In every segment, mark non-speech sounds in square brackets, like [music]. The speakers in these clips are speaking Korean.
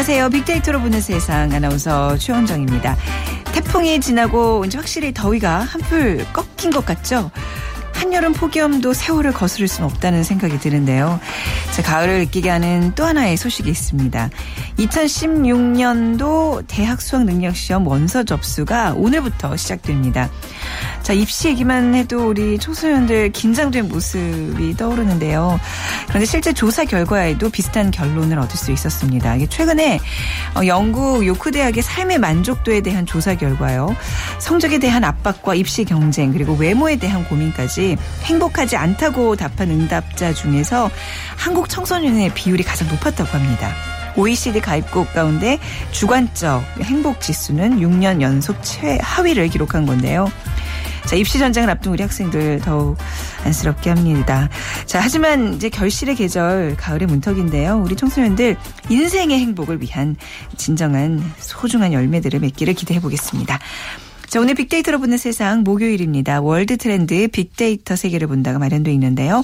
안녕하세요. 빅데이터로 보는 세상 아나운서 최원정입니다. 태풍이 지나고 이제 확실히 더위가 한풀 꺾인 것 같죠? 한여름 폭염도 세월을 거스를 수는 없다는 생각이 드는데요. 자, 가을을 느끼게 하는 또 하나의 소식이 있습니다. 2016년도 대학 수학 능력 시험 원서 접수가 오늘부터 시작됩니다. 자, 입시 얘기만 해도 우리 청소년들 긴장된 모습이 떠오르는데요. 그런데 실제 조사 결과에도 비슷한 결론을 얻을 수 있었습니다. 이게 최근에 어, 영국 요크 대학의 삶의 만족도에 대한 조사 결과요. 성적에 대한 압박과 입시 경쟁 그리고 외모에 대한 고민까지 행복하지 않다고 답한 응답자 중에서 한국 청소년의 비율이 가장 높았다고 합니다. OECD 가입국 가운데 주관적 행복 지수는 6년 연속 최하위를 기록한 건데요. 자, 입시 전쟁을 앞둔 우리 학생들 더욱 안쓰럽게 합니다. 자, 하지만 이제 결실의 계절 가을의 문턱인데요. 우리 청소년들 인생의 행복을 위한 진정한 소중한 열매들을 맺기를 기대해 보겠습니다. 자, 오늘 빅데이터로 보는 세상 목요일입니다. 월드 트렌드 빅데이터 세계를 본다가 마련되어 있는데요.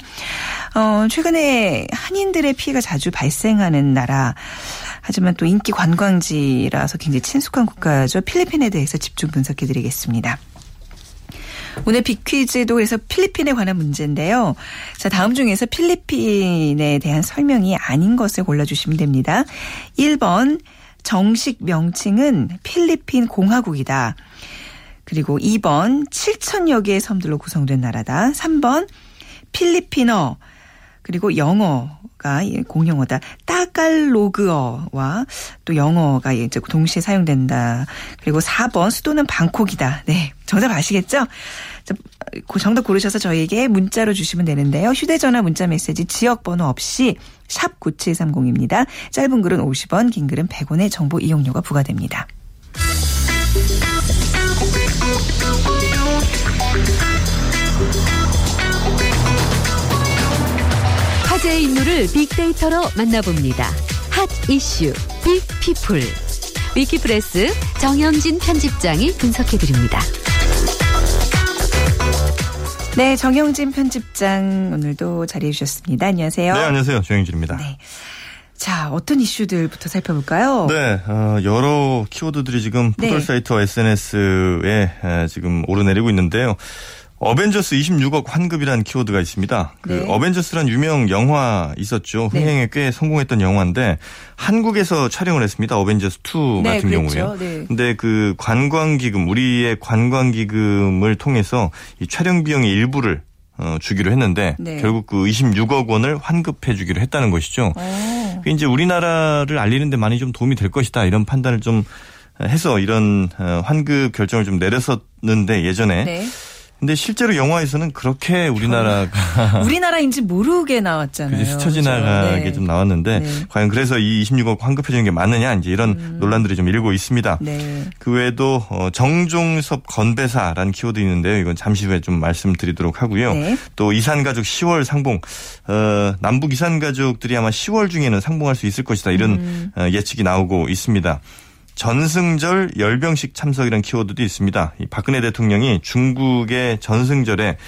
어, 최근에 한인들의 피해가 자주 발생하는 나라. 하지만 또 인기 관광지라서 굉장히 친숙한 국가죠. 필리핀에 대해서 집중 분석해 드리겠습니다. 오늘 빅퀴즈도 그래서 필리핀에 관한 문제인데요. 자, 다음 중에서 필리핀에 대한 설명이 아닌 것을 골라주시면 됩니다. 1번, 정식 명칭은 필리핀 공화국이다. 그리고 2번, 7천여 개의 섬들로 구성된 나라다. 3번, 필리핀어. 그리고 영어가 공용어다. 따갈로그어와 또 영어가 이제 동시에 사용된다. 그리고 4번 수도는 방콕이다. 네. 정답 아시겠죠? 정답 고르셔서 저희에게 문자로 주시면 되는데요. 휴대전화 문자 메시지 지역번호 없이 샵 9730입니다. 짧은 글은 50원, 긴 글은 100원의 정보 이용료가 부과됩니다. 화제의 인물을 빅데이터로 만나봅니다. 핫 이슈 빅피플 위키프레스 정영진 편집장이 분석해드립니다. 네, 정영진 편집장 오늘도 자리해 주셨습니다. 안녕하세요. 네, 안녕하세요. 정영진입니다. 네. 자, 어떤 이슈들부터 살펴볼까요? 네, 어, 여러 키워드들이 지금 포털 네. 사이트와 SNS에 지금 오르내리고 있는데요. 어벤져스 26억 환급이라는 키워드가 있습니다. 그 네. 어벤져스란 유명 영화 있었죠. 네. 흥행에 네. 꽤 성공했던 영화인데 한국에서 촬영을 했습니다. 어벤져스 2 네, 같은 그랬죠. 경우에요. 네. 근데 그 관광 기금 우리의 관광 기금을 통해서 이 촬영 비용의 일부를 어, 주기로 했는데 네. 결국 그 26억 원을 환급해 주기로 했다는 것이죠. 그 이제 우리나라를 알리는 데 많이 좀 도움이 될 것이다 이런 판단을 좀 해서 이런 어, 환급 결정을 좀 내렸었는데 예전에 네. 근데 실제로 영화에서는 그렇게 우리나라가 우리나라인지 모르게 나왔잖아요. 스쳐 지나가게? 네. 좀 나왔는데 네. 과연 그래서 이 26억 환급해 주는 게 맞느냐 이제 이런 음. 논란들이 좀 일고 있습니다. 네. 그 외에도 어, 정종섭 건배사라는 키워드 있는데요. 이건 잠시 후에 좀 말씀드리도록 하고요. 네. 또 이산가족 10월 상봉 어, 남북 이산가족들이 아마 10월 중에는 상봉할 수 있을 것이다 이런 음. 어, 예측이 나오고 있습니다. 전승절 열병식 참석이라는 키워드도 있습니다. 이 박근혜 대통령이 중국의 전승절에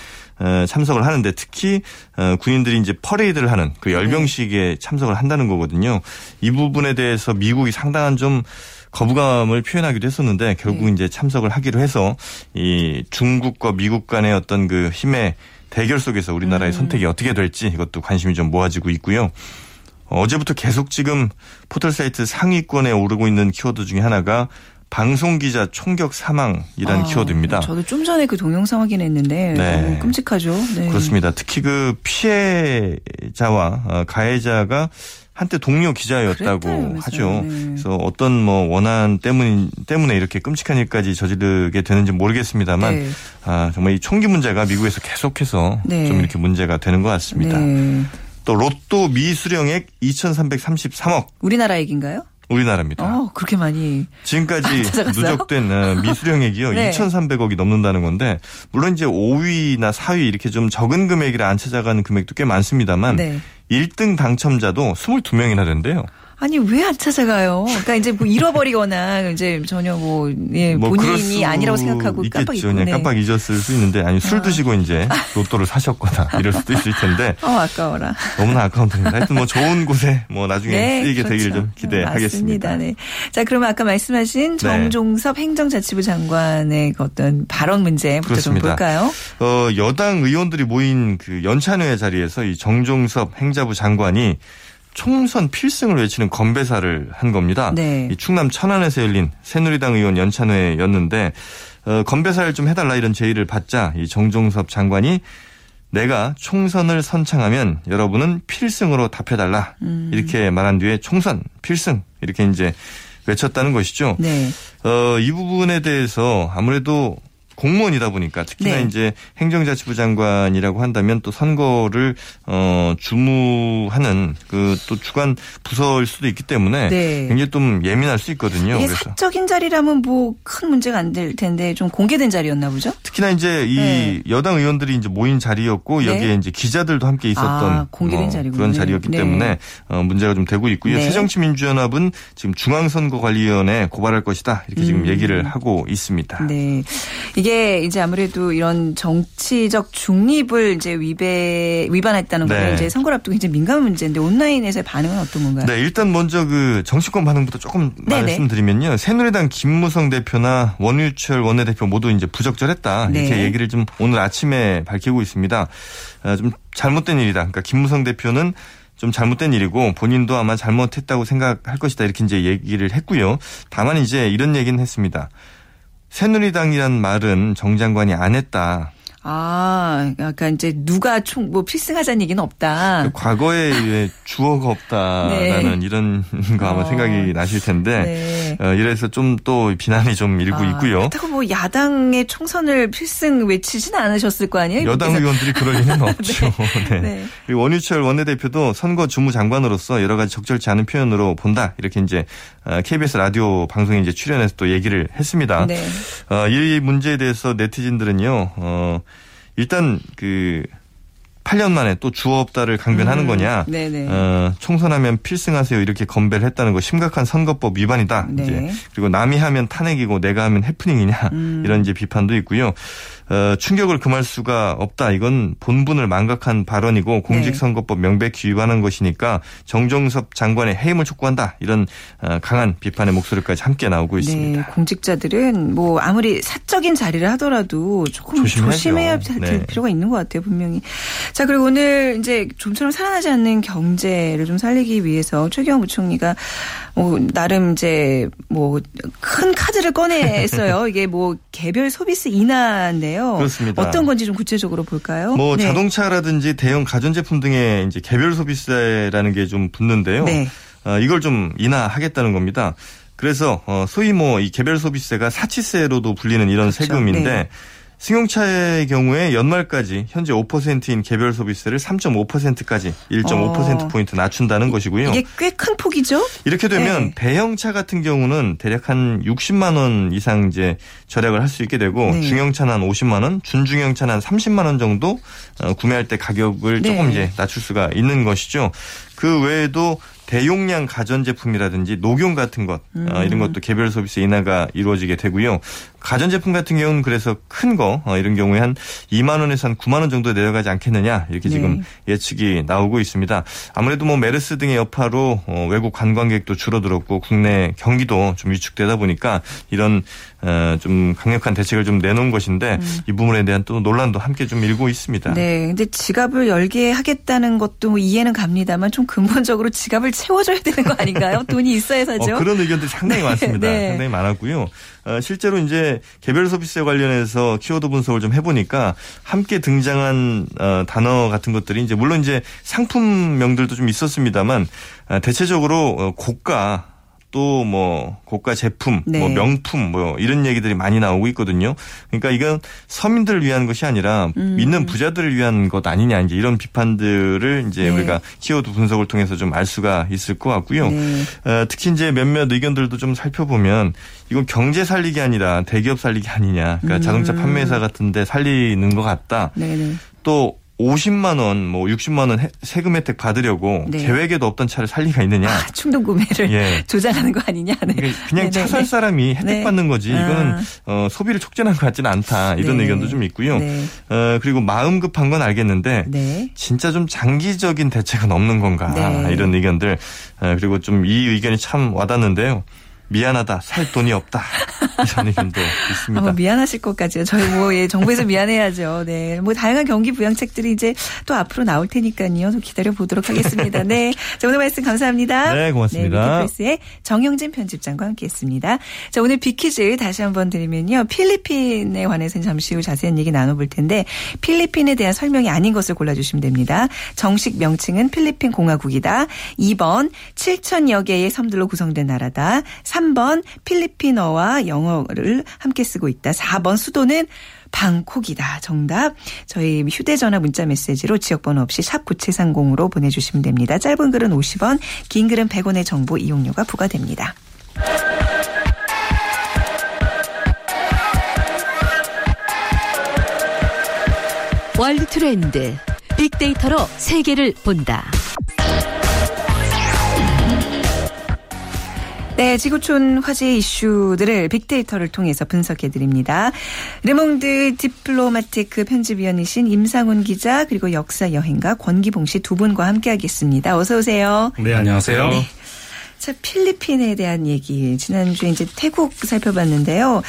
어, 참석을 하는데 특히 어, 군인들이 이제 퍼레이드를 하는 그 열병식에 참석을 한다는 거거든요. 이 부분에 대해서 미국이 상당한 좀 거부감을 표현하기도 했었는데 결국 네. 이제 참석을 하기로 해서 이 중국과 미국 간의 어떤 그 힘의 대결 속에서 우리나라의 음. 선택이 어떻게 될지 이것도 관심이 좀 모아지고 있고요. 어제부터 계속 지금 포털 사이트 상위권에 오르고 있는 키워드 중에 하나가 방송 기자 총격 사망이라는 아, 키워드입니다. 저도 좀 전에 그 동영상 확인했는데 네. 끔찍하죠. 네. 그렇습니다. 특히 그 피해자와 어, 가해자가 한때 동료 기자였다고 하죠. 네. 그래서 어떤 뭐 원한 때문 때문에 이렇게 끔찍한 일까지 저지르게 되는지 모르겠습니다만 네. 아, 정말 이 총기 문제가 미국에서 계속해서 네. 좀 이렇게 문제가 되는 것 같습니다. 네. 또 로또 미수령액 2,333억. 우리나라 얘기인가요? 우리나라입니다. 어, 그렇게 많이 지금까지 [laughs] 누적된 어, 미수령액이요. [laughs] 네. 2,300억이 넘는다는 건데 물론 이제 5위나 4위 이렇게 좀 적은 금액이라 안 찾아가는 금액도 꽤 많습니다만 네. 1등 당첨자도 22명이나 된대요. 아니 왜 안 찾아가요? 그러니까 이제 뭐 잃어버리거나 이제 전혀 뭐, 예, 뭐 본인이 아니라고 생각하고 깜빡 잊고 그냥 깜빡 잊었을 수 있는데 아니 술 어. 드시고 이제 로또를 사셨거나 [laughs] 이럴 수도 있을 텐데. 어 아까워라. 너무나 아까운 분입니다. 하여튼 뭐 좋은 곳에 뭐 나중에 네, 쓰이게 그렇죠. 되기를 좀 기대하겠습니다. 맞습니다. 네. 자 그러면 아까 말씀하신 네. 정종섭 네. 행정자치부 장관의 어떤 발언 문제부터 그렇습니다. 좀 볼까요? 어 여당 의원들이 모인 그 연찬회 자리에서 이 정종섭 행자부 장관이 총선 필승을 외치는 건배사를 한 겁니다. 네. 이 충남 천안에서 열린 새누리당 의원 연찬회였는데 어, 건배사를 좀 해달라 이런 제의를 받자 이 정종섭 장관이 내가 총선을 선창하면 여러분은 필승으로 답해달라 음. 이렇게 말한 뒤에 총선 필승 이렇게 이제 외쳤다는 것이죠. 네. 어, 이 부분에 대해서 아무래도 공무원이다 보니까 특히나 네. 이제 행정자치부 장관이라고 한다면 또 선거를 어 주무하는 그 또 주관 부서일 수도 있기 때문에 네. 굉장히 좀 예민할 수 있거든요. 이게 그래서. 사적인 자리라면 뭐 큰 문제가 안 될 텐데 좀 공개된 자리였나 보죠? 특히나 이제 이 네. 여당 의원들이 이제 모인 자리였고 네. 여기에 이제 기자들도 함께 있었던 아, 공개된 어, 자리군요. 그런 자리였기 네. 때문에 어 문제가 좀 되고 있고요. 네. 새정치민주연합은 지금 중앙선거관리위원회 고발할 것이다 이렇게 지금 음. 얘기를 하고 있습니다. 네. 이게 이게 이제 아무래도 이런 정치적 중립을 이제 위배 위반했다는 네. 거는 이제 선거를 앞두고 굉장히 민감한 문제인데 온라인에서의 반응은 어떤 건가요? 네, 일단 먼저 그 정치권 반응부터 조금 네네. 말씀드리면요. 새누리당 김무성 대표나 원유철 원내대표 모두 이제 부적절했다 이렇게 네. 얘기를 좀 오늘 아침에 밝히고 있습니다. 아, 좀 잘못된 일이다. 그러니까 김무성 대표는 좀 잘못된 일이고 본인도 아마 잘못했다고 생각할 것이다 이렇게 이제 얘기를 했고요. 다만 이제 이런 얘기는 했습니다. 새누리당이란 말은 정 장관이 안 했다. 아, 약간 이제 누가 총, 뭐 필승하자는 얘기는 없다. 그 과거에 주어가 없다라는 네. 이런 거 아마 어. 생각이 나실 텐데, 네. 어, 이래서 좀 또 비난이 좀 일고 아, 있고요. 그렇다고 뭐 야당의 총선을 필승 외치진 않으셨을 거 아니에요? 여당. 의원들이 그럴 [laughs] 리는 없죠. [laughs] 네. 네. 네. 원유철 원내대표도 선거 주무장관으로서 여러 가지 적절치 않은 표현으로 본다. 이렇게 이제 KBS 어, 라디오 방송에 이제 출연해서 또 얘기를 했습니다. 네. 어, 이 문제에 대해서 네티즌들은요, 어, 일단 그 8년 만에 또 주어 없다를 강변하는 음, 거냐. 네네. 어, 총선하면 필승하세요 이렇게 건배를 했다는 거 심각한 선거법 위반이다. 네. 이제 그리고 남이 하면 탄핵이고 내가 하면 해프닝이냐 음. 이런 이제 비판도 있고요. 어, 충격을 금할 수가 없다. 이건 본분을 망각한 발언이고 공직선거법 명백히 위반한 것이니까 정종섭 장관의 해임을 촉구한다. 이런 어, 강한 비판의 목소리까지 함께 나오고 네, 있습니다. 네, 공직자들은 뭐 아무리 사적인 자리를 하더라도 조금 조심해야죠. 조심해야 될 네. 필요가 있는 것 같아요, 분명히. 자, 그리고 오늘 이제 좀처럼 살아나지 않는 경제를 좀 살리기 위해서 최경환 부총리가 뭐 나름 이제 뭐 큰 카드를 꺼냈어요. [laughs] 이게 뭐 개별 소비세 인하인데요. 그렇습니다. 어떤 건지 좀 구체적으로 볼까요? 뭐 네. 자동차라든지 대형 가전제품 등의 이제 개별 소비세라는 게 좀 붙는데요. 네. 어, 이걸 좀 인하하겠다는 겁니다. 그래서 어, 소위 뭐 이 개별 소비세가 사치세로도 불리는 이런 그렇죠. 세금인데 네. 승용차의 경우에 연말까지 현재 5%인 개별 소비세를 3.5%까지 1.5%포인트 어. 낮춘다는 것이고요. 이게 꽤 큰 폭이죠? 이렇게 되면 네. 대형차 같은 경우는 대략 한 60만 원 이상 이제 절약을 할 수 있게 되고 네. 중형차는 한 50만 원, 준중형차는 한 30만 원 정도 어, 구매할 때 가격을 네. 조금 이제 낮출 수가 있는 것이죠. 그 외에도 대용량 가전제품이라든지 녹용 같은 것 어, 음. 이런 것도 개별 소비세 인하가 이루어지게 되고요. 가전제품 같은 경우는 그래서 큰거 어, 이런 경우에 한 2만 원에서 한 9만 원 정도 내려가지 않겠느냐 이렇게 네. 지금 예측이 나오고 있습니다. 아무래도 뭐 메르스 등의 여파로 어, 외국 관광객도 줄어들었고 국내 경기도 좀 위축되다 보니까 이런 좀 강력한 대책을 좀 내놓은 것인데 음. 이 부분에 대한 또 논란도 함께 좀 일고 있습니다. 네, 근데 지갑을 열게 하겠다는 것도 뭐 이해는 갑니다만 좀 근본적으로 지갑을 채워줘야 되는 거 아닌가요? 돈이 있어야 [laughs] 사죠. 어, 그런 의견도 상당히 네. 많습니다. [laughs] 네. 상당히 많았고요. 어, 실제로 이제 개별 소비세 관련해서 키워드 분석을 좀 해보니까 함께 등장한 어, 단어 같은 것들이 이제 물론 이제 상품명들도 좀 있었습니다만 어, 대체적으로 어, 고가 또 뭐 고가 제품, 네. 뭐 명품 뭐 이런 얘기들이 많이 나오고 있거든요. 그러니까 이건 서민들을 위한 것이 아니라 음. 믿는 부자들을 위한 것 아니냐 이제 이런 비판들을 이제 네. 우리가 키워드 분석을 통해서 좀 알 수가 있을 것 같고요. 네. 어, 특히 이제 몇몇 의견들도 좀 살펴보면 이건 경제 살리기 아니라 대기업 살리기 아니냐. 그러니까 음. 자동차 판매사 같은데 살리는 것 같다. 네네. 또 50만 원, 뭐 60만 원 세금 혜택 받으려고 네. 계획에도 없던 차를 살 리가 있느냐? 아, 충동 구매를 예. [laughs] 조장하는 거 아니냐? 네. 그냥 차 살 사람이 혜택 네. 받는 거지. 이거는 아. 어, 소비를 촉진한 것 같지는 않다. 이런 네. 의견도 좀 있고요. 네. 어, 그리고 마음 급한 건 알겠는데 네. 진짜 좀 장기적인 대책은 없는 건가? 이런 의견들. 어, 그리고 좀 이 의견이 참 와닿는데요. 미안하다, 살 돈이 없다. 이런 의견도 있습니다. 아, 뭐 미안하실 것까지요. 저희 뭐, 예, 정부에서 미안해야죠. 네. 뭐, 다양한 경기 부양책들이 이제 또 앞으로 나올 테니까요. 좀 기다려 보도록 하겠습니다. 네. 자, 오늘 말씀 감사합니다. 네, 고맙습니다. 네, 위키프레스의 정영진 편집장과 함께 했습니다. 자, 오늘 빅퀴즈 다시 한번 드리면요. 필리핀에 관해서는 잠시 후 자세한 얘기 나눠볼 텐데, 필리핀에 대한 설명이 아닌 것을 골라주시면 됩니다. 정식 명칭은 필리핀 공화국이다. 2번, 7천여 개의 섬들로 구성된 나라다. 3번 필리핀어와 영어를 함께 쓰고 있다. 4번 수도는 방콕이다. 정답. 저희 휴대전화 문자 메시지로 지역번호 없이 샵 9730으로 보내주시면 됩니다. 짧은 글은 50원, 긴 글은 100원의 정보 이용료가 부과됩니다. 월드 트렌드. 빅데이터로 세계를 본다. 네, 지구촌 화제 이슈들을 빅데이터를 통해서 분석해 드립니다. 르몽드 디플로마티크 편집위원이신 임상훈 기자 그리고 역사 여행가 권기봉 씨 두 분과 함께하겠습니다. 어서 오세요. 네, 안녕하세요. 네. 자, 필리핀에 대한 얘기. 지난주에 이제 태국 살펴봤는데요.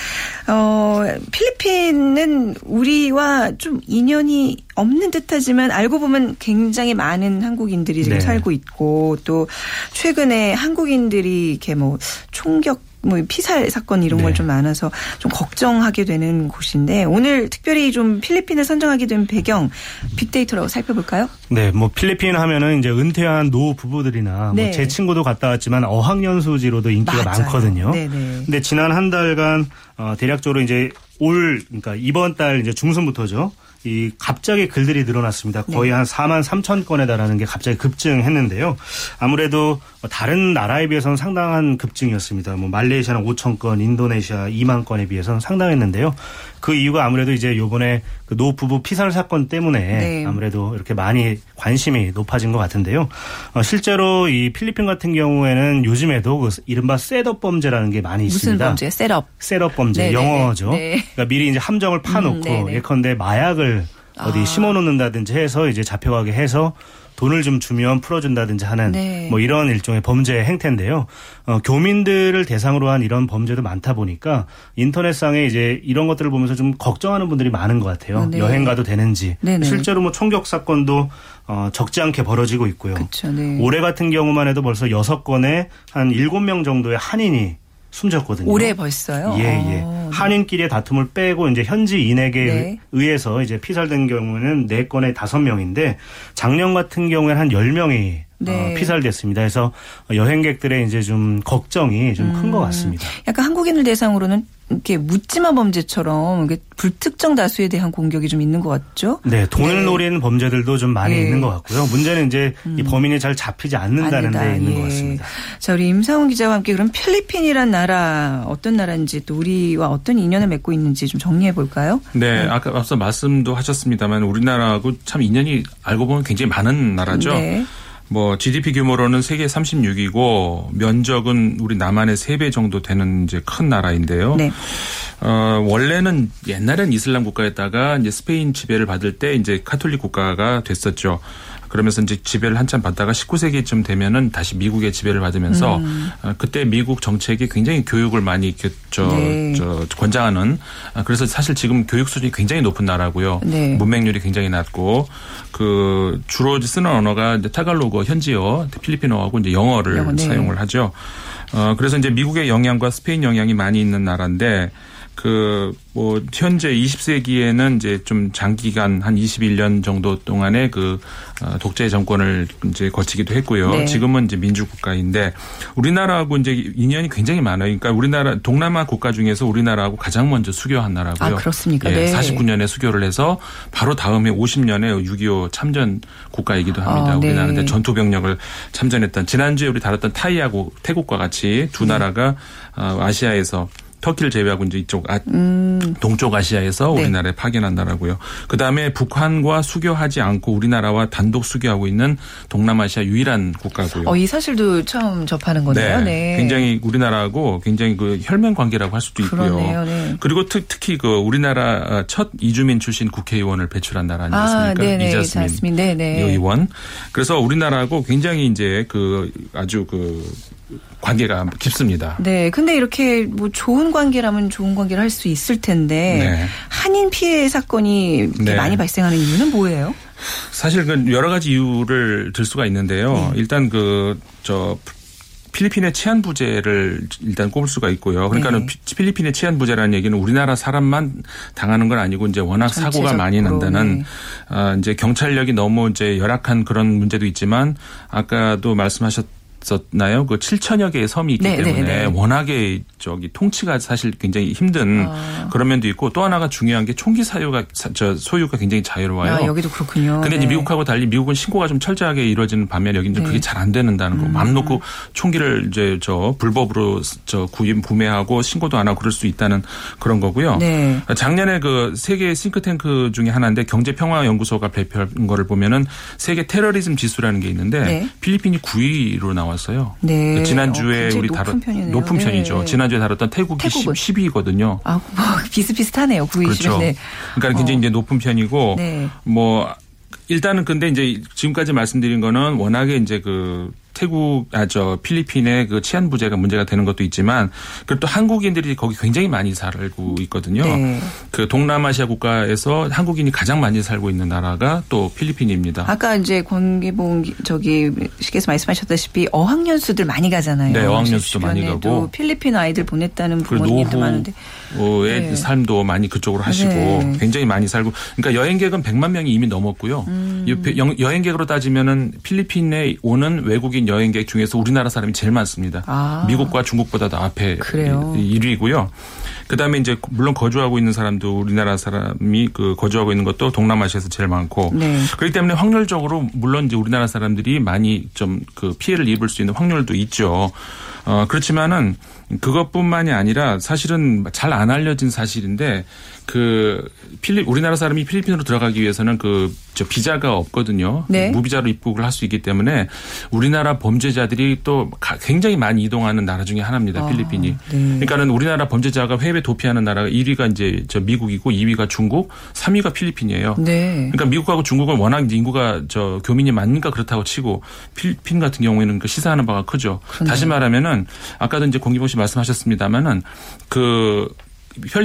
어, 필리핀은 우리와 좀 인연이 없는 듯 하지만 알고 보면 굉장히 많은 한국인들이 지금 네. 살고 있고 또 최근에 한국인들이 이렇게 뭐 총격 뭐 피살 사건 이런 네. 걸좀 많아서 좀 걱정하게 되는 곳인데 오늘 특별히 좀 필리핀을 선정하게 된 배경 빅데이터로 살펴볼까요? 네, 뭐 필리핀 하면은 이제 은퇴한 노 부부들이나 뭐 네. 뭐제 친구도 갔다 왔지만 어학연수지로도 인기가 맞아요. 많거든요. 네네. 네. 근데 지난 한 달간 어 대략적으로 이제 올 그러니까 이번 달 이제 중순부터죠. 이 갑자기 글들이 늘어났습니다. 거의 네. 한 4만 3천 건에 달하는 게 갑자기 급증했는데요. 아무래도 다른 나라에 비해서는 상당한 급증이었습니다. 뭐 말레이시아는 5천 건, 인도네시아 2만 건에 비해서는 상당했는데요. 그 이유가 아무래도 이제 요번에 그 노 부부 피살 사건 때문에 네. 아무래도 이렇게 많이 관심이 높아진 것 같은데요. 어, 실제로 이 필리핀 같은 경우에는 요즘에도 그 이른바 setup 범죄라는 게 많이 있습니다. 무슨 범죄? Setup. Setup 범죄. 네네네. 영어죠. 네. 그러니까 미리 이제 함정을 파놓고 음, 예컨대 마약을 어디 아. 심어놓는다든지 해서 이제 잡혀가게 해서 돈을 좀 주면 풀어준다든지 하는 네. 뭐 이런 일종의 범죄 행태인데요. 어, 교민들을 대상으로 한 이런 범죄도 많다 보니까 인터넷상에 이제 이런 것들을 보면서 좀 걱정하는 분들이 많은 것 같아요. 네. 여행 가도 되는지. 네네. 실제로 뭐 총격 사건도 어, 적지 않게 벌어지고 있고요. 그쵸, 네. 올해 같은 경우만 해도 벌써 6건에 한 7명 정도의 한인이 숨졌거든요. 올해 벌써요? 예, 예. 오. 어, 한인끼리의 다툼을 빼고 이제 현지인에게 네. 의해서 이제 피살된 경우는 4건에 5명인데 작년 같은 경우에는 한 10명이 네. 어, 피살됐습니다. 그래서 여행객들의 이제 좀 걱정이 좀 큰것 음. 같습니다. 약간 한국인을 대상으로는 이렇게 묻지마 범죄처럼 불특정 다수에 대한 공격이 좀 있는 것 같죠? 네, 돈을 네. 노리는 범죄들도 좀 많이 네. 있는 것 같고요. 문제는 이제 음. 이 범인이 잘 잡히지 않는다는 데 있는 예. 것 같습니다. 자, 우리 임상훈 기자와 함께 그럼 필리핀이란 나라 어떤 나라인지 또 우리와 어떤 인연을 맺고 있는지 좀 정리해 볼까요? 네, 네. 아까 앞서 말씀도 하셨습니다만 우리나라하고 참 인연이 알고 보면 굉장히 많은 나라죠. 네. 뭐 GDP 규모로는 세계 36이고 면적은 우리 남한의 3배 정도 되는 이제 큰 나라인데요. 네. 어, 원래는 옛날엔 이슬람 국가였다가 이제 스페인 지배를 받을 때 이제 카톨릭 국가가 됐었죠. 그러면서 이제 지배를 한참 받다가 19세기쯤 되면은 다시 미국의 지배를 받으면서 음. 어, 그때 미국 정책이 굉장히 교육을 많이 저, 네. 저 권장하는 아, 그래서 사실 지금 교육 수준이 굉장히 높은 나라고요. 네. 문맹률이 굉장히 낮고 그 주로 쓰는 언어가 이제 타갈로그 현지어 필리핀어하고 이제 영어를 영어, 네. 사용을 하죠. 어 그래서 이제 미국의 영향과 스페인 영향이 많이 있는 나라인데 그 뭐 현재 20세기에는 이제 좀 장기간 한 21년 정도 동안의 그 어, 독재 정권을 이제 거치기도 했고요. 네. 지금은 이제 민주국가인데 우리나라하고 이제 인연이 굉장히 많아요. 그러니까 우리나라 동남아 국가 중에서 우리나라하고 가장 먼저 수교한 나라고요. 아, 그렇습니까? 예, 네. 49년에 수교를 해서 바로 다음에 50년에 6.25 참전 국가이기도 합니다. 아, 네. 우리나라한테 전투 병력을 참전했던 지난주에 우리 다뤘던 타이하고 태국과 같이 두 네. 나라가 어, 아시아에서 터키를 제외하고 이제 이쪽 아, 음. 동쪽 아시아에서 네. 우리나라에 파견한 나라고요. 그 다음에 북한과 수교하지 않고 우리나라와 단독 수교하고 있는 동남아시아 유일한 국가고요. 어, 이 사실도 처음 접하는 거네요. 네. 네. 굉장히 우리나라하고 굉장히 그 혈맹 관계라고 할 수도 있고요. 그러네요. 네. 그리고 특, 특히 그 우리나라 첫 이주민 출신 국회의원을 배출한 나라 아니겠습니까? 아, 네네. 이자스민, 이자스민. 네네. 의원. 그래서 우리나라하고 굉장히 이제 그 아주 그 관계가 깊습니다. 네. 근데 이렇게 뭐 좋은 관계라면 좋은 관계를 할 수 있을 텐데 네. 한인 피해 사건이 네. 많이 발생하는 이유는 뭐예요? 사실 그 여러 가지 이유를 들 수가 있는데요. 네. 일단 그 저 필리핀의 치안 부재를 일단 꼽을 수가 있고요. 그러니까는 네. 필리핀의 치안 부재라는 얘기는 우리나라 사람만 당하는 건 아니고 이제 워낙 사고가 많이 난다는 네. 아, 이제 경찰력이 너무 이제 열악한 그런 문제도 있지만 아까도 말씀하셨 있었나요? 그 7천여 개의 섬이 있기 네, 네 때문에 네, 네. 워낙에 저기 통치가 사실 굉장히 힘든 아. 그런 면도 있고 또 하나가 중요한 게 총기 사유가 저 소유가 굉장히 자유로워요. 아, 여기도 그렇군요. 근데 네. 이제 미국하고 달리 미국은 신고가 좀 철저하게 이루어지는 반면 여기는 네. 그게 잘 안 되는다는 거. 음. 맘 놓고 총기를 이제 저 불법으로 저 구입 구매하고 신고도 안 하고 그럴 수 있다는 그런 거고요. 네. 작년에 그 세계 싱크탱크 중에 하나인데 경제 평화 연구소가 발표한 거를 보면은 세계 테러리즘 지수라는 게 있는데 네. 필리핀이 9위로 나 왔어요. 네. 그 지난주에 어, 우리 다뤘 높은 편이죠. 네. 지난 지난주에 다뤘던 태국이 태국은. 10, 10 위거든요. 아, 뭐 [laughs] 비슷비슷하네요. 9위. 그렇죠. 네. 그러니까 굉장히 어. 이제 높은 편이고 네. 뭐 일단은 근데 이제 지금까지 말씀드린 거는 워낙에 이제 그 태국 아 저 필리핀의 그 치안 부재가 문제가 되는 것도 있지만 그리고 또 한국인들이 거기 굉장히 많이 살고 있거든요. 네. 그 동남아시아 국가에서 한국인이 가장 많이 살고 있는 나라가 또 필리핀입니다. 아까 이제 권기봉 저기 씨께서 말씀하셨다시피 어학연수들 많이 가잖아요. 네, 어학연수도 많이 가고 필리핀 아이들 보냈다는 부모님도 많은데 의 네. 삶도 많이 그쪽으로 하시고 네. 굉장히 많이 살고 그러니까 여행객은 100만 명이 이미 넘었고요. 음. 여행객으로 따지면은 필리핀에 오는 외국인 여행객 중에서 우리나라 사람이 제일 많습니다. 아. 미국과 중국보다도 앞에 그래요. 1위고요. 그다음에 이제 물론 거주하고 있는 사람도 우리나라 사람이 그 거주하고 있는 것도 동남아시아에서 제일 많고 네. 그렇기 때문에 확률적으로 물론 이제 우리나라 사람들이 많이 좀 그 피해를 입을 수 있는 확률도 있죠. 어 그렇지만은 그것뿐만이 아니라 사실은 잘 안 알려진 사실인데 그 필리 우리나라 사람이 필리핀으로 들어가기 위해서는 그 저 비자가 없거든요. 네. 무비자로 입국을 할 수 있기 때문에 우리나라 범죄자들이 또 굉장히 많이 이동하는 나라 중에 하나입니다. 아, 필리핀이. 네. 그러니까는 우리나라 범죄자가 해외 도피하는 나라가 1위가 이제 저 미국이고 2위가 중국, 3위가 필리핀이에요. 네. 그러니까 미국하고 중국은 워낙 인구가 저 교민이 많으니까 그렇다고 치고 필리핀 같은 경우에는 그 시사하는 바가 크죠. 그렇네. 다시 말하면은 아까도 이제 공기봉 씨 말씀하셨습니다마는 그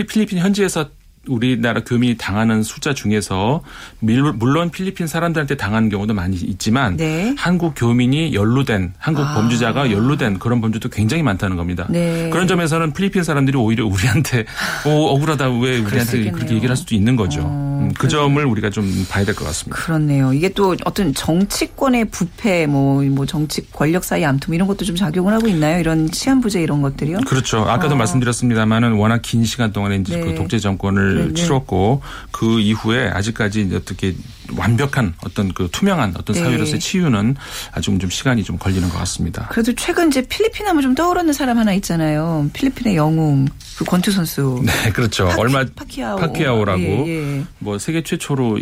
필리핀 현지에서 우리나라 교민이 당하는 숫자 중에서 물론 필리핀 사람들한테 당하는 경우도 많이 있지만 네. 한국 교민이 연루된 한국 아. 범죄자가 연루된 그런 범죄도 굉장히 많다는 겁니다. 네. 그런 점에서는 필리핀 사람들이 오히려 우리한테 어, 억울하다 왜 우리한테 그렇게 얘기를 할 수도 있는 거죠. 어, 음, 그 점을 우리가 좀 봐야 될 것 같습니다. 그렇네요. 이게 또 어떤 정치권의 부패 뭐, 뭐 정치 권력 사이 암투 이런 것도 좀 작용을 하고 있나요? 이런 치안 부재 이런 것들이요? 그렇죠. 아까도 어. 말씀드렸습니다만은 워낙 긴 시간 동안에 이제 네. 그 독재 정권을 네, 네. 치렀고 그 이후에 아직까지 어떻게 완벽한 어떤 그 투명한 어떤 네. 사회로서의 치유는 아직 좀 시간이 좀 걸리는 것 같습니다. 그래도 최근 이제 필리핀 하면 좀 떠오르는 사람 하나 있잖아요. 필리핀의 영웅 그 권투 선수. 네, 그렇죠. 파키, 얼마 파키아오. 파키아오라고 예, 예. 뭐 세계 최초로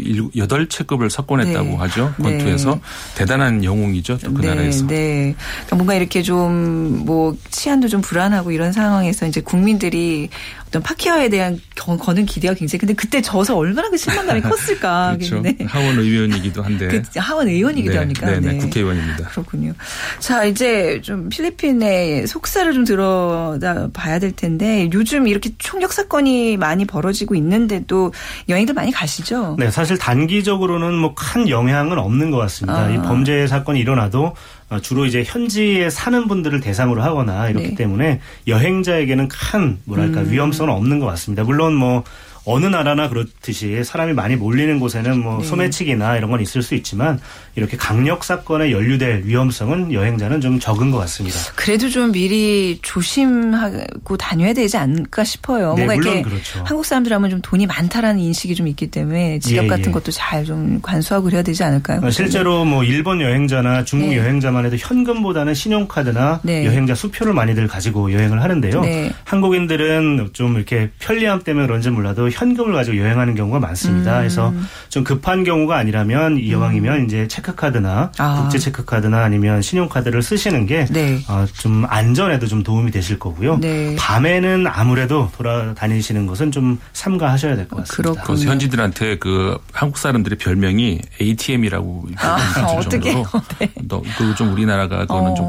8 체급을 석권했다고 네. 하죠. 권투에서 네. 대단한 영웅이죠. 또그 네, 나라에서. 네. 그러니까 뭔가 이렇게 좀 뭐 치안도 좀 불안하고 이런 상황에서 이제 국민들이 어떤 파키아오에 대한 거는 기대가 굉장히 근데 그때 져서 얼마나 그 실망감이 [laughs] 컸을까. 그렇죠. 네. 하원 의원이기도 한데. 그 하원 의원이기도 네, 합니까? 네, 네, 국회의원입니다. 그렇군요. 자, 이제 좀 필리핀의 속사를 좀 들어다 봐야 될 텐데 요즘 이렇게 총력 사건이 많이 벌어지고 있는데도 여행들 많이 가시죠? 네, 사실 단기적으로는 뭐 큰 영향은 없는 것 같습니다. 아. 이 범죄 사건이 일어나도 주로 이제 현지에 사는 분들을 대상으로 하거나 이렇기 네. 때문에 여행자에게는 큰 뭐랄까 음. 위험성은 없는 것 같습니다. 물론 뭐 어느 나라나 그렇듯이 사람이 많이 몰리는 곳에는 뭐 네. 소매치기나 이런 건 있을 수 있지만 이렇게 강력 사건에 연루될 위험성은 여행자는 좀 적은 것 같습니다. 그래도 좀 미리 조심하고 다녀야 되지 않을까 싶어요. 네, 뭔가 이렇게 그렇죠. 한국 사람들 하면 좀 돈이 많다라는 인식이 좀 있기 때문에 지갑 예, 같은 예. 것도 잘 좀 관수하고 그래야 되지 않을까요? 어, 실제로 뭐 일본 여행자나 중국 네. 여행자만 해도 현금보다는 신용카드나 네. 여행자 수표를 많이들 가지고 여행을 하는데요. 네. 한국인들은 좀 이렇게 편리함 때문에 그런지 몰라도 현금을 가지고 여행하는 경우가 많습니다. 음. 그래서 좀 급한 경우가 아니라면 이왕이면 음. 이제 체크카드나 아. 국제 체크카드나 아니면 신용카드를 쓰시는 게좀 네. 어, 안전에도 좀 도움이 되실 거고요. 네. 밤에는 아무래도 돌아다니시는 것은 좀 삼가하셔야 될 것 같습니다. 그렇군요. 현지들한테 그 한국 사람들의 별명이 ATM이라고 아, [laughs] 어떻게? 네. 그좀 우리나라가 그거는 어. 좀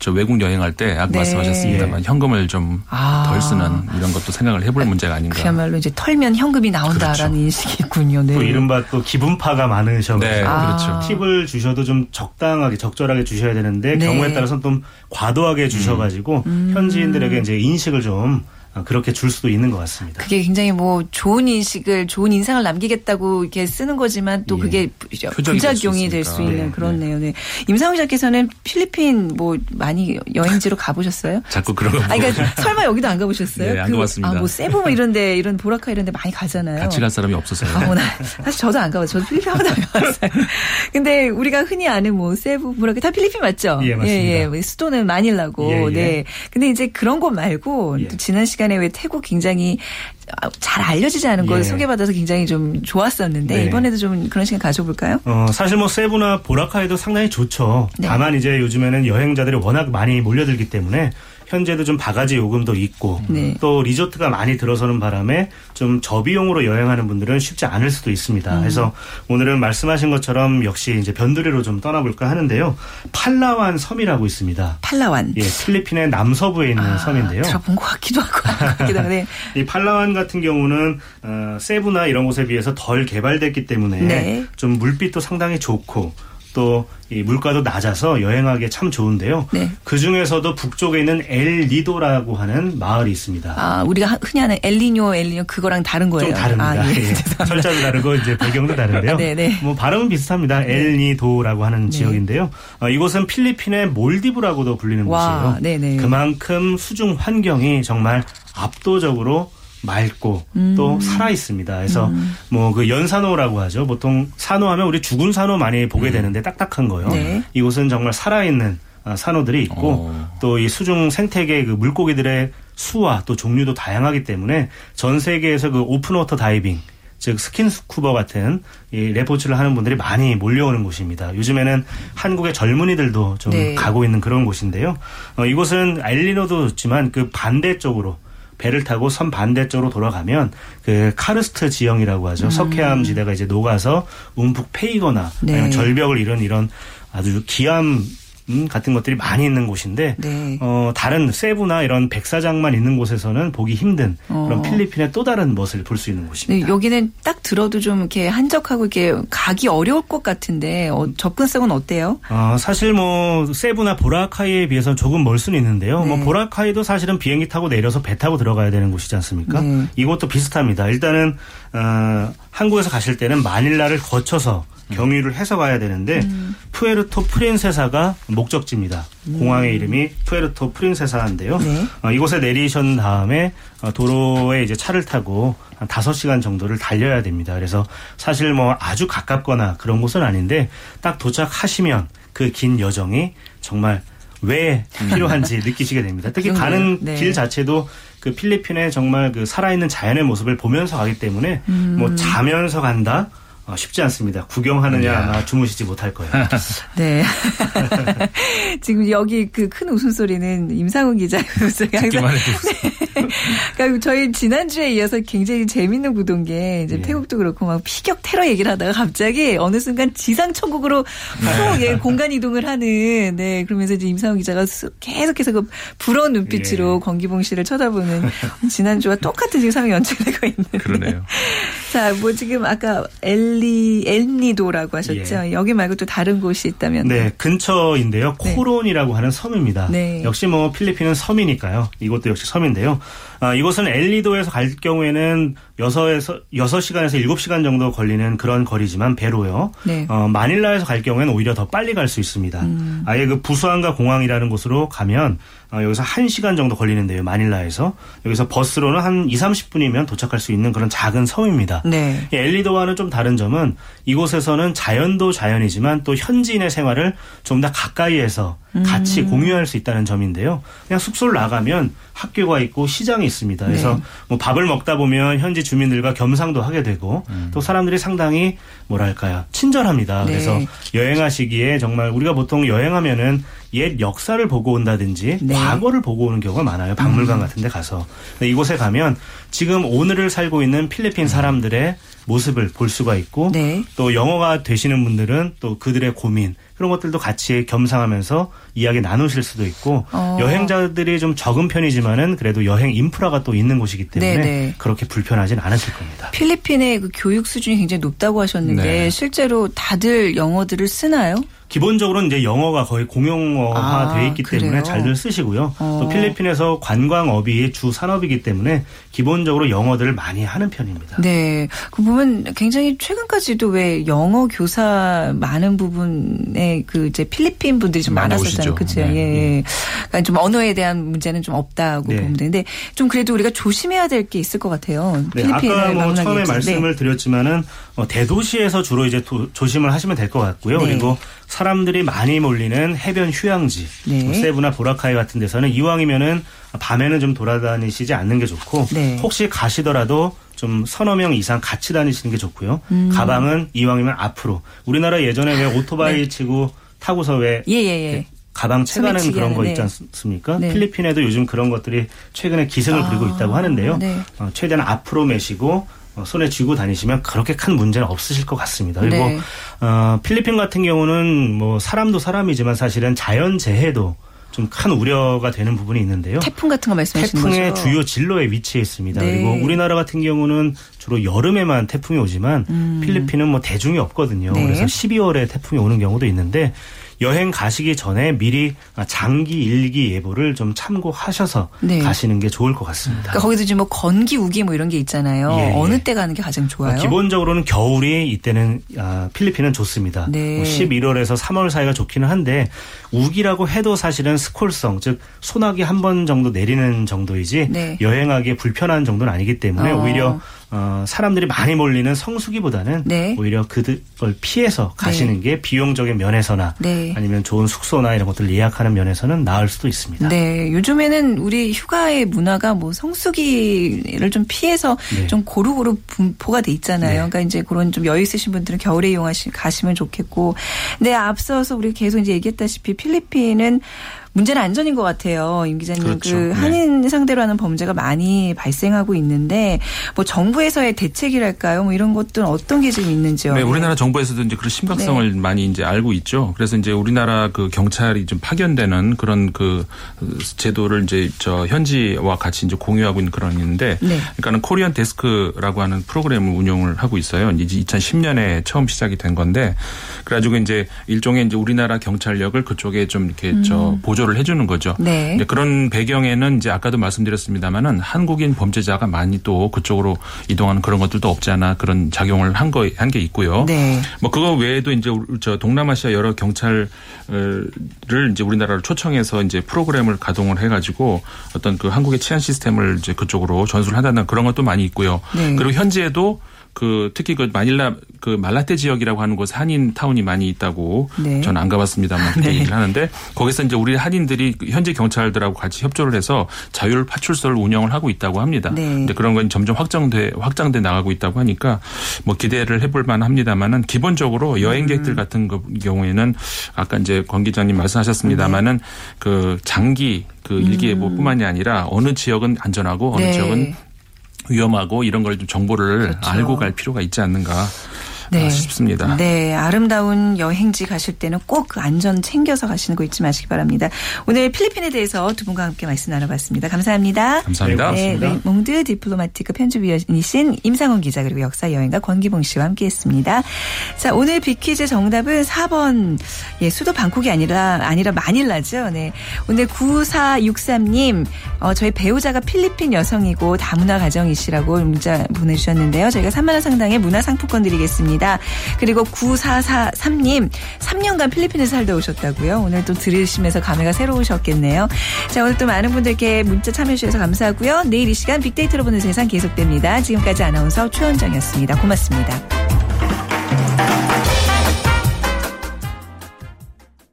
저 외국 여행할 때 아까 네. 말씀하셨습니다만 현금을 좀덜 아. 쓰는 이런 것도 생각을 해볼 문제가 아닌가. 그야말로 이제 털면 현금이 나온다라는 그렇죠. 인식이 있군요. 네. 또 이른바 또 기분파가 많으셔서 네. 아. 그렇죠. 팁을 주셔도 좀 적당하게 적절하게 주셔야 되는데 네. 경우에 따라서 좀 과도하게 주셔가지고 음. 현지인들에게 이제 인식을 좀 어, 그렇게 줄 수도 있는 것 같습니다. 그게 굉장히 뭐 좋은 인식을 좋은 인상을 남기겠다고 이렇게 쓰는 거지만 또 예. 그게 부작용이 될 수 있는 네. 그렇네요. 네. 임상훈 작께서는 필리핀 뭐 많이 여행지로 가보셨어요? 자꾸 그런 거. 아, 그러니까 설마 여기도 안 가보셨어요? 네, 안 그, 가봤습니다. 아, 뭐 세부 뭐 이런데 이런 보라카 이런데 많이 가잖아요. 같이 갈 사람이 없어서요. 아, 뭐 나, 사실 저도 안 가봤어요. 저도 필리핀 한 번도 안 가봤어요. 근데 우리가 흔히 아는 뭐 세부, 보라카 다 필리핀 맞죠? 예, 맞습니다. 예, 예. 수도는 마닐라고. 예, 예. 네. 근데 이제 그런 곳 말고 예. 또 지난 시간 에왜 태국 굉장히 잘 알려지지 않은 걸 예. 소개받아서 굉장히 좀 좋았었는데 네. 이번에도 좀 그런 시간 가져볼까요? 어, 사실 뭐 세부나 보라카이도 상당히 좋죠. 네. 다만 이제 요즘에는 여행자들이 워낙 많이 몰려들기 때문에 현재도 좀 바가지 요금도 있고 네. 또 리조트가 많이 들어서는 바람에 좀 저비용으로 여행하는 분들은 쉽지 않을 수도 있습니다. 음. 그래서 오늘은 말씀하신 것처럼 역시 이제 변두리로 좀 떠나볼까 하는데요. 팔라완 섬이라고 있습니다. 팔라완. 예, 필리핀의 남서부에 있는 아, 섬인데요. 들어본 것 같기도 하고 같기도 하네. [laughs] 이 팔라완 같은 경우는 어, 세부나 이런 곳에 비해서 덜 개발됐기 때문에 네. 좀 물빛도 상당히 좋고 또 이 물가도 낮아서 여행하기에 참 좋은데요. 네. 그 중에서도 북쪽에 있는 엘리도라고 하는 마을이 있습니다. 아, 우리가 흔히 하는 엘리뇨, 엘리뇨 그거랑 다른 거예요. 좀 다릅니다. 아, 예. 예. [laughs] 철자도 다르고 이제 배경도 다른데요. [laughs] 네, 네. 뭐 발음은 비슷합니다. 네. 엘리도라고 하는 네. 지역인데요. 어, 이곳은 필리핀의 몰디브라고도 불리는 와, 곳이에요. 네네. 그만큼 수중 환경이 정말 압도적으로 맑고 음. 또 살아 있습니다. 그래서 음. 뭐그 연산호라고 하죠. 보통 산호하면 우리 죽은 산호 많이 보게 음. 되는데 딱딱한 거요. 네. 이곳은 정말 살아 있는 아, 산호들이 있고 어. 또이 수중 생태계 그 물고기들의 수와 또 종류도 다양하기 때문에 전 세계에서 그 open water 다이빙 즉 스킨스쿠버 같은 이 레포츠를 하는 분들이 많이 몰려오는 곳입니다. 요즘에는 한국의 젊은이들도 좀 네. 가고 있는 그런 곳인데요. 어, 이곳은 알리노도 좋지만 그 반대쪽으로 배를 타고 섬 반대쪽으로 돌아가면 그 카르스트 지형이라고 하죠. 음. 석회암 지대가 이제 녹아서 움푹 패이거나 네. 아니면 절벽을 이룬 이런 아주 기암 음, 같은 것들이 많이 있는 곳인데 네. 어, 다른 세부나 이런 백사장만 있는 곳에서는 보기 힘든 어. 그런 필리핀의 또 다른 멋을 볼 수 있는 곳입니다. 네, 여기는 딱 들어도 좀 이렇게 한적하고 이렇게 가기 어려울 것 같은데 어, 접근성은 어때요? 어, 사실 뭐 세부나 보라카이에 비해서는 조금 멀 수는 있는데요. 뭐 네. 뭐 보라카이도 사실은 비행기 타고 내려서 배 타고 들어가야 되는 곳이지 않습니까? 네. 이것도 비슷합니다. 일단은 어, 한국에서 가실 때는 마닐라를 거쳐서 경유를 해서 가야 되는데 음. 푸에르토 프린세사가 목적지입니다. 음. 공항의 이름이 푸에르토 프린세사인데요. 네. 어, 이곳에 내리신 다음에 어, 도로에 이제 차를 타고 한 5시간 정도를 달려야 됩니다. 그래서 사실 뭐 아주 가깝거나 그런 곳은 아닌데 딱 도착하시면 그 긴 여정이 정말 왜 필요한지 [laughs] 느끼시게 됩니다. 특히 가는 네. 길 자체도 그 필리핀의 정말 그 살아있는 자연의 모습을 보면서 가기 때문에 음. 뭐 자면서 간다 어, 쉽지 않습니다. 구경하느냐 아마 주무시지 못할 거예요. [laughs] 네. [laughs] 지금 여기 그 큰 웃음소리는 임상훈 기자의 [laughs] 웃음소리 항상. 네. 그러니까 저희 지난주에 이어서 굉장히 재밌는 구도인 게 이제 예. 태국도 그렇고 막 피격 테러 얘기를 하다가 갑자기 어느 순간 지상 천국으로 네. 예, 공간 이동을 하는 네 그러면서 이제 임상훈 기자가 계속해서 그 부러운 눈빛으로 예. 권기봉 씨를 쳐다보는 지난주와 똑같은 지금 상황이 연출되고 있는. 그러네요. 자, 뭐 지금 아까 엘리 엘니도라고 하셨죠. 예. 여기 말고 또 다른 곳이 있다면. 네, 근처인데요. 네. 코론이라고 하는 섬입니다. 네. 역시 뭐 필리핀은 섬이니까요. 이것도 역시 섬인데요. 아, 이곳은 엘리도에서 갈 경우에는 6에서 6시간에서 7시간 정도 걸리는 그런 거리지만 배로요. 네. 어, 마닐라에서 갈 경우에는 오히려 더 빨리 갈 수 있습니다. 음. 아예 그 부수안가 공항이라는 곳으로 가면 어, 여기서 1시간 정도 걸리는데요. 마닐라에서. 여기서 버스로는 한 2, 30분이면 도착할 수 있는 그런 작은 섬입니다. 네. 엘리도와는 좀 다른 점은 이곳에서는 자연도 자연이지만 또 현지인의 생활을 좀 더 가까이에서 같이 음. 공유할 수 있다는 점인데요. 그냥 숙소를 나가면 학교가 있고 시장이 있습니다. 그래서 네. 뭐 밥을 먹다 보면 현지 주민들과 겸상도 하게 되고 음. 또 사람들이 상당히 뭐랄까요 친절합니다. 네. 그래서 여행하시기에 정말 우리가 보통 여행하면은 옛 역사를 보고 온다든지 네. 과거를 보고 오는 경우가 많아요. 박물관 음. 같은 데 가서. 이곳에 가면 지금 오늘을 살고 있는 필리핀 사람들의 모습을 볼 수가 있고 네. 또 영어가 되시는 분들은 또 그들의 고민 그런 것들도 같이 겸상하면서 이야기 나누실 수도 있고 어. 여행자들이 좀 적은 편이지만은 그래도 여행 인프라가 또 있는 곳이기 때문에 네네. 네. 그렇게 불편하진 않으실 겁니다. 필리핀의 그 교육 수준이 굉장히 높다고 하셨는데 네. 실제로 다들 영어들을 쓰나요? 기본적으로 이제 영어가 거의 공용어화 돼 아, 있기 그래요? 때문에 잘들 쓰시고요. 어. 또 필리핀에서 관광업이 주 산업이기 때문에 기본적으로 영어들을 많이 하는 편입니다. 네. 그 보면 굉장히 최근까지도 왜 영어 교사 많은 부분에 그 이제 필리핀 분들이 좀 많았었잖아요. 그렇죠. 네. 예. 그러니까 좀 언어에 대한 문제는 좀 없다고 네. 보면 되는데 좀 그래도 우리가 조심해야 될 게 있을 것 같아요. 네. 아까 뭐 처음에 말씀을 네. 드렸지만은 어, 대도시에서 주로 이제 도, 조심을 하시면 될 것 같고요. 네. 그리고 사람들이 많이 몰리는 해변 휴양지, 네. 뭐 세부나 보라카이 같은 데서는 이왕이면은 밤에는 좀 돌아다니시지 않는 게 좋고 네. 혹시 가시더라도 좀 서너 명 이상 같이 다니시는 게 좋고요. 음. 가방은 이왕이면 앞으로 우리나라 예전에 왜 오토바이 네. 치고 타고서 왜 예, 예, 예. 가방 채가는 그런 거 있지 않습니까? 네. 필리핀에도 요즘 그런 것들이 최근에 기승을 부리고 아, 있다고 하는데요. 네. 어, 최대한 앞으로 메시고 어, 손에 쥐고 다니시면 그렇게 큰 문제는 없으실 것 같습니다. 그리고 네. 어, 필리핀 같은 경우는 뭐 사람도 사람이지만 사실은 자연 재해도 좀 큰 우려가 되는 부분이 있는데요. 태풍 같은 거 말씀하시는 태풍의 거죠? 주요 진로에 위치해 있습니다. 네. 그리고 우리나라 같은 경우는 주로 여름에만 태풍이 오지만 음. 필리핀은 뭐 대중이 없거든요. 네. 그래서 12월에 태풍이 오는 경우도 있는데 여행 가시기 전에 미리 장기 일기 예보를 좀 참고하셔서 네. 가시는 게 좋을 것 같습니다. 그러니까 거기도 지금 뭐 건기 우기 뭐 이런 게 있잖아요. 예, 예. 어느 때 가는 게 가장 좋아요? 기본적으로는 겨울이 이때는 아, 필리핀은 좋습니다. 네. 11월에서 뭐 3월 사이가 좋기는 한데 우기라고 해도 사실은 스콜성 즉 소나기 한 번 정도 내리는 정도이지 네. 여행하기에 불편한 정도는 아니기 때문에 어. 오히려 어, 사람들이 많이 몰리는 성수기보다는 네. 오히려 그걸 피해서 가시는 네. 게 비용적인 면에서나 네. 아니면 좋은 숙소나 이런 것들 예약하는 면에서는 나을 수도 있습니다. 네, 요즘에는 우리 휴가의 문화가 뭐 성수기를 좀 피해서 네. 좀 고루고루 분포가 돼 있잖아요. 네. 그러니까 이제 그런 좀 여유 있으신 분들은 겨울에 이용하시 가시면 좋겠고, 근데 앞서서 우리 계속 이제 얘기했다시피 필리핀은 문제는 안전인 것 같아요. 임 기자님. 그렇죠. 그 네. 한인 네. 상대로 하는 범죄가 많이 발생하고 있는데 뭐 정부에서의 대책이랄까요? 뭐 이런 것들은 어떤 게 지금 있는지요? 네, 우리나라 정부에서도 이제 그런 심각성을 네. 많이 이제 알고 있죠. 그래서 이제 우리나라 그 경찰이 좀 파견되는 그런 그 제도를 이제 저 현지와 같이 이제 공유하고 있는 그런 있는데 네. 그러니까는 코리안 데스크라고 하는 프로그램을 운영을 하고 있어요. 이제 2010년에 처음 시작이 된 건데 그래가지고 이제 일종의 이제 우리나라 경찰력을 그쪽에 좀 이렇게 음. 저 보조 보조를 해주는 거죠. 네. 그런 배경에는 이제 아까도 말씀드렸습니다만은 한국인 범죄자가 많이 또 그쪽으로 이동하는 그런 것들도 없지 않아 그런 작용을 한 거 한 게 있고요. 네. 뭐 그거 외에도 이제 저 동남아시아 여러 경찰을 이제 우리나라로 초청해서 이제 프로그램을 가동을 해가지고 어떤 그 한국의 치안 시스템을 이제 그쪽으로 전수를 한다는 그런 것도 많이 있고요. 네. 그리고 현지에도 그 특히 그 마닐라 그 말라테 지역이라고 하는 곳 한인 타운이 많이 있다고 네. 저는 안 가봤습니다만 그렇게 네. 얘기를 하는데 거기서 이제 우리 한인들이 현지 경찰들하고 같이 협조를 해서 자율 파출소를 운영을 하고 있다고 합니다. 네. 근데 그런 건 점점 확장돼 확장돼 나가고 있다고 하니까 뭐 기대를 해볼 만합니다만은 기본적으로 여행객들 음. 같은 경우에는 아까 이제 권 기자님 말씀하셨습니다만은 네. 그 장기 그 일기예보뿐만이 음. 아니라 어느 지역은 안전하고 어느 네. 지역은 위험하고 이런 걸 좀 정보를 그렇죠. 알고 갈 필요가 있지 않는가. 네. 싶습니다. 네, 아름다운 여행지 가실 때는 꼭그 안전 챙겨서 가시는 거 잊지 마시기 바랍니다. 오늘 필리핀에 대해서 두 분과 함께 말씀 나눠봤습니다. 감사합니다. 감사합니다. 네, 르몽드 디플로마티크 편집위원이신 임상훈 기자 그리고 역사 여행가 권기봉 씨와 함께했습니다. 자, 오늘 비퀴즈 정답은 4번 예, 수도 방콕이 아니라 아니라 마닐라죠. 네, 오늘 9463님 어, 저희 배우자가 필리핀 여성이고 다문화 가정이시라고 문자 보내주셨는데요. 저희가 3만 원 상당의 문화 상품권 드리겠습니다. 그리고 9443님 3년간 필리핀에서 살다 오셨다고요. 오늘 또 들으시면서 감회가 새로우셨겠네요. 자 오늘 또 많은 분들께 문자 참여해 주셔서 감사하고요. 내일 이 시간 빅데이터로 보는 세상 계속됩니다. 지금까지 아나운서 최원정이었습니다. 고맙습니다.